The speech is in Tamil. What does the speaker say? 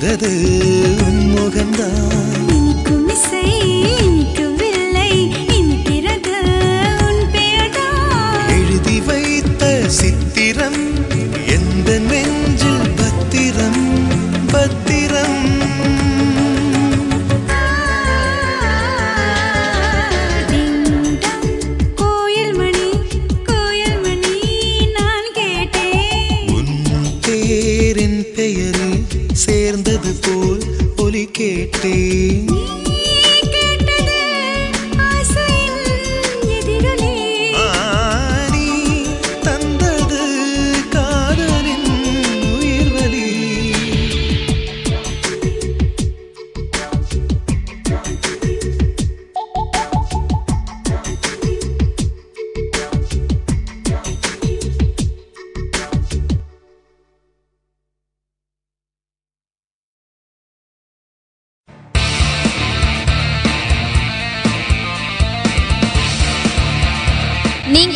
இருக்கிறது உன்முகந்தான்